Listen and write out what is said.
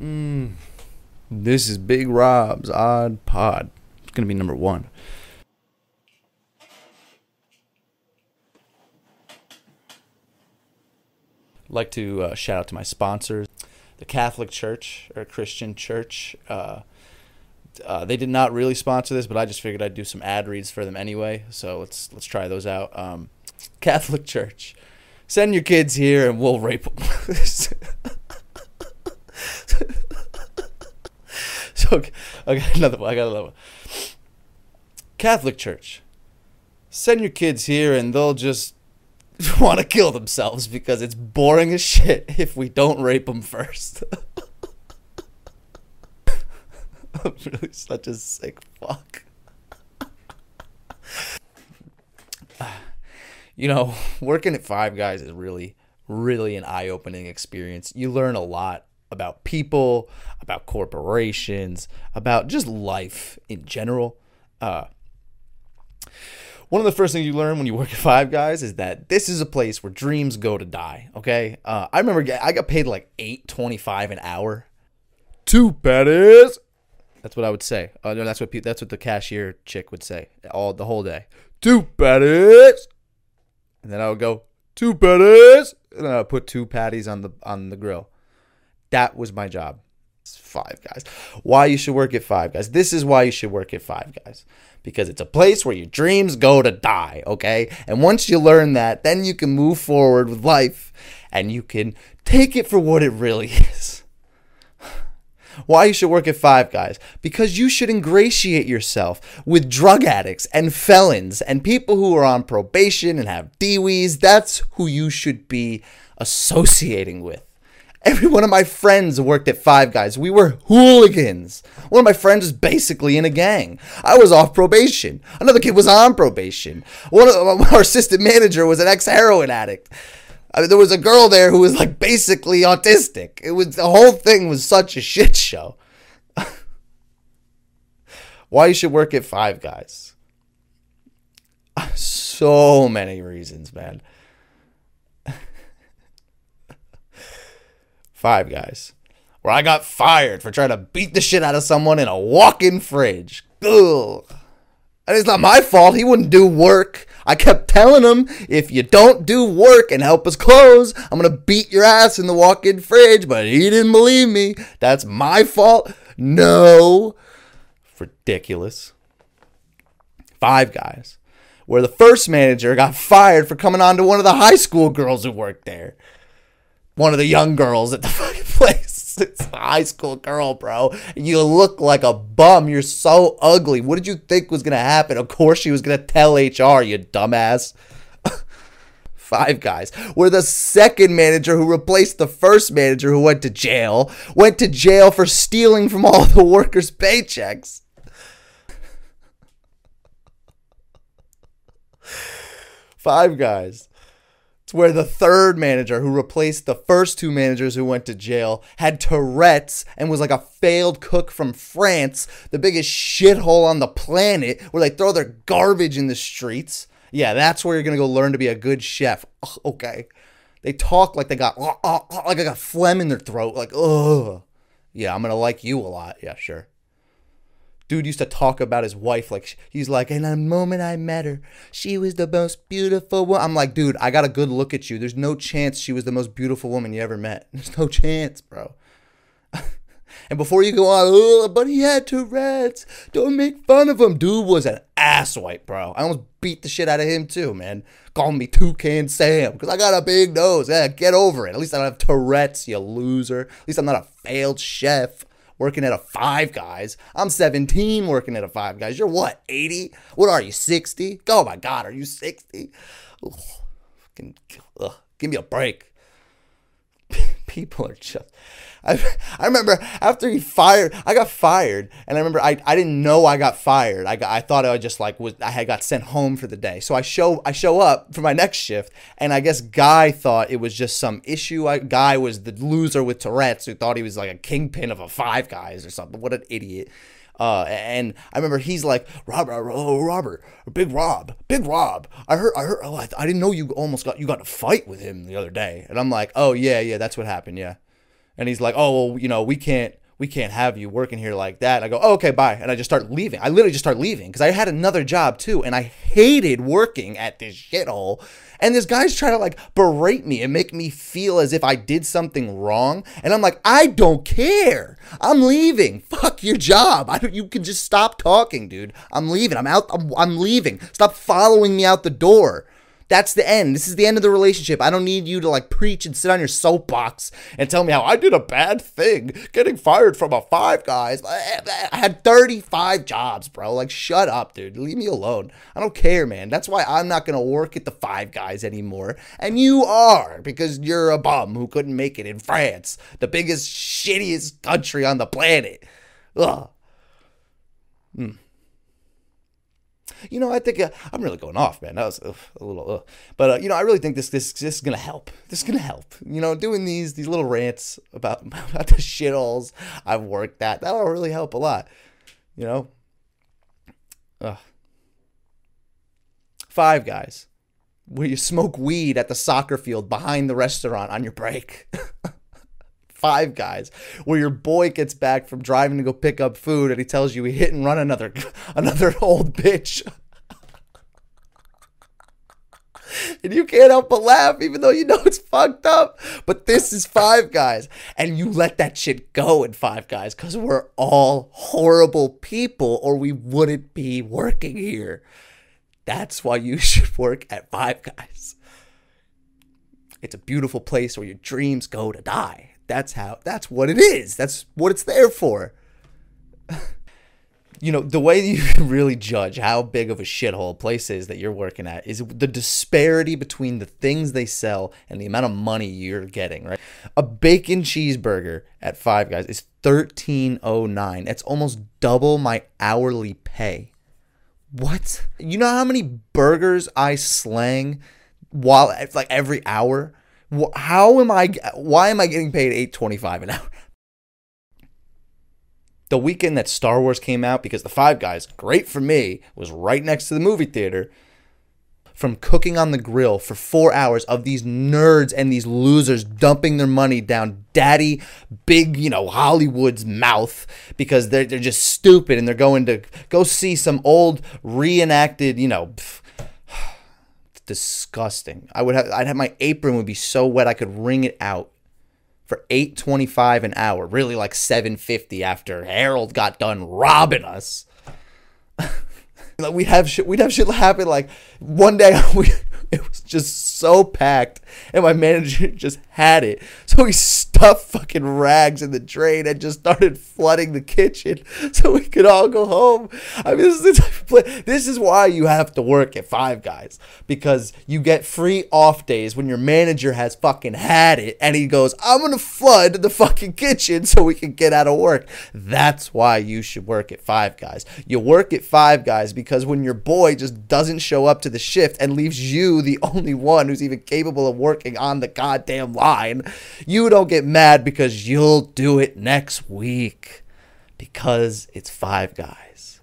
Mm, this is Big Rob's Odd Pod. It's going to be number one. I'd like to uh, shout out to my sponsors, the Catholic Church or Christian Church. Uh, uh, they did not really sponsor this, but I just figured I'd do some ad reads for them anyway. So let's let's try those out. Um, Catholic Church, send your kids here and we'll rape them. so I got another one. I got another one. Catholic Church, send your kids here and they'll just want to kill themselves because it's boring as shit if we don't rape them first. I'm really such a sick fuck. you know, working at Five Guys is really, really an eye opening experience. You learn a lot about people, about corporations, about just life in general. Uh, one of the first things you learn when you work at Five Guys is that this is a place where dreams go to die. Okay, uh, I remember I got paid like eight twenty five an hour. Two patties. That's what I would say. Uh, no, that's what pe- that's what the cashier chick would say all the whole day. Two patties. And then I would go two patties, and then I would put two patties on the on the grill. That was my job. Five Guys. Why you should work at Five Guys. This is why you should work at Five Guys. Because it's a place where your dreams go to die, okay? And once you learn that, then you can move forward with life and you can take it for what it really is. Why you should work at Five Guys? Because you should ingratiate yourself with drug addicts and felons and people who are on probation and have DWIs. That's who you should be associating with. Every one of my friends worked at Five Guys. We were hooligans. One of my friends was basically in a gang. I was off probation. Another kid was on probation. One of our assistant manager was an ex heroin addict. I mean, there was a girl there who was like basically autistic. It was the whole thing was such a shit show. Why you should work at Five Guys? So many reasons, man. Five Guys, where I got fired for trying to beat the shit out of someone in a walk-in fridge. Ugh. And it's not my fault. He wouldn't do work. I kept telling him, if you don't do work and help us close, I'm going to beat your ass in the walk in fridge. But he didn't believe me. That's my fault. No. Ridiculous. Five guys. Where the first manager got fired for coming on to one of the high school girls who worked there. One of the young girls at the fucking place. It's a high school girl, bro. You look like a bum. You're so ugly. What did you think was gonna happen? Of course she was gonna tell HR, you dumbass. Five guys. Where the second manager who replaced the first manager who went to jail went to jail for stealing from all the workers' paychecks. Five guys. It's where the third manager who replaced the first two managers who went to jail had Tourette's and was like a failed cook from France, the biggest shithole on the planet, where they throw their garbage in the streets. Yeah, that's where you're gonna go learn to be a good chef. Okay. They talk like they got like I got phlegm in their throat, like ugh. Yeah, I'm gonna like you a lot. Yeah, sure dude used to talk about his wife like he's like in the moment i met her she was the most beautiful woman. i'm like dude i got a good look at you. There's no chance she was the most beautiful woman you ever met. There's no chance bro. And before you go on oh but he had tourette's. Don't make fun of him. Dude was an asswipe bro. I almost beat the shit out of him too man. Call me toucan sam because i got a big nose. Yeah get over it. At least i don't have tourette's you loser. At least i'm not a failed chef working at a Five Guys. I'm 17 working at a Five Guys. You're what, 80? What are you, 60? Oh my God, are you 60? Ugh, fucking, ugh, give me a break. People are just. I, I remember after he fired, I got fired, and I remember I, I didn't know I got fired. I got, I thought I just like was I had got sent home for the day. So I show I show up for my next shift, and I guess Guy thought it was just some issue. I, Guy was the loser with Tourette's who thought he was like a kingpin of a Five Guys or something. What an idiot! Uh, and I remember he's like, Robert, oh, Robert, Big Rob, Big Rob. I heard, I heard, oh, I, I didn't know you almost got, you got a fight with him the other day. And I'm like, oh, yeah, yeah, that's what happened. Yeah. And he's like, "Oh, well, you know, we can't we can't have you working here like that." I go, oh, "Okay, bye." And I just start leaving. I literally just start leaving because I had another job too, and I hated working at this shithole. And this guy's trying to like berate me and make me feel as if I did something wrong. And I'm like, I don't care. I'm leaving. Fuck your job. I don't, you can just stop talking, dude. I'm leaving. I'm out. I'm, I'm leaving. Stop following me out the door. That's the end. This is the end of the relationship. I don't need you to like preach and sit on your soapbox and tell me how I did a bad thing getting fired from a five guys. I had 35 jobs, bro. Like, shut up, dude. Leave me alone. I don't care, man. That's why I'm not going to work at the five guys anymore. And you are because you're a bum who couldn't make it in France, the biggest, shittiest country on the planet. Ugh. Hmm you know, I think uh, I'm really going off, man. That was uh, a little, uh, but uh, you know, I really think this this this is gonna help. This is gonna help. You know, doing these these little rants about about the shitholes I've worked at that'll really help a lot. You know, Ugh. Five Guys, where you smoke weed at the soccer field behind the restaurant on your break. Five Guys, where your boy gets back from driving to go pick up food and he tells you he hit and run another another old bitch. and you can't help but laugh even though you know it's fucked up. But this is Five Guys. And you let that shit go in Five Guys because we're all horrible people or we wouldn't be working here. That's why you should work at Five Guys. It's a beautiful place where your dreams go to die. That's how that's what it is. That's what it's there for. you know, the way you can really judge how big of a shithole a place is that you're working at is the disparity between the things they sell and the amount of money you're getting, right? A bacon cheeseburger at Five Guys is 13.09. That's almost double my hourly pay. What? You know how many burgers I slang while like every hour? How am I? Why am I getting paid eight twenty five an hour? The weekend that Star Wars came out, because the Five Guys, great for me, was right next to the movie theater. From cooking on the grill for four hours of these nerds and these losers dumping their money down daddy big, you know, Hollywood's mouth because they're, they're just stupid and they're going to go see some old reenacted, you know, disgusting. I would have I'd have my apron would be so wet I could wring it out for 8.25 an hour, really like 7.50 after Harold got done robbing us. we'd have shit we'd have shit happen like one day we it was just so packed and my manager just had it. So he stuffed fucking rags in the drain and just started flooding the kitchen so we could all go home. I mean, this is, this is why you have to work at Five Guys because you get free off days when your manager has fucking had it and he goes, I'm to flood the fucking kitchen so we can get out of work. That's why you should work at Five Guys. You work at Five Guys because when your boy just doesn't show up to the shift and leaves the only one who's even capable of working on the goddamn line, you don't get mad because you'll do it next week because it's five guys.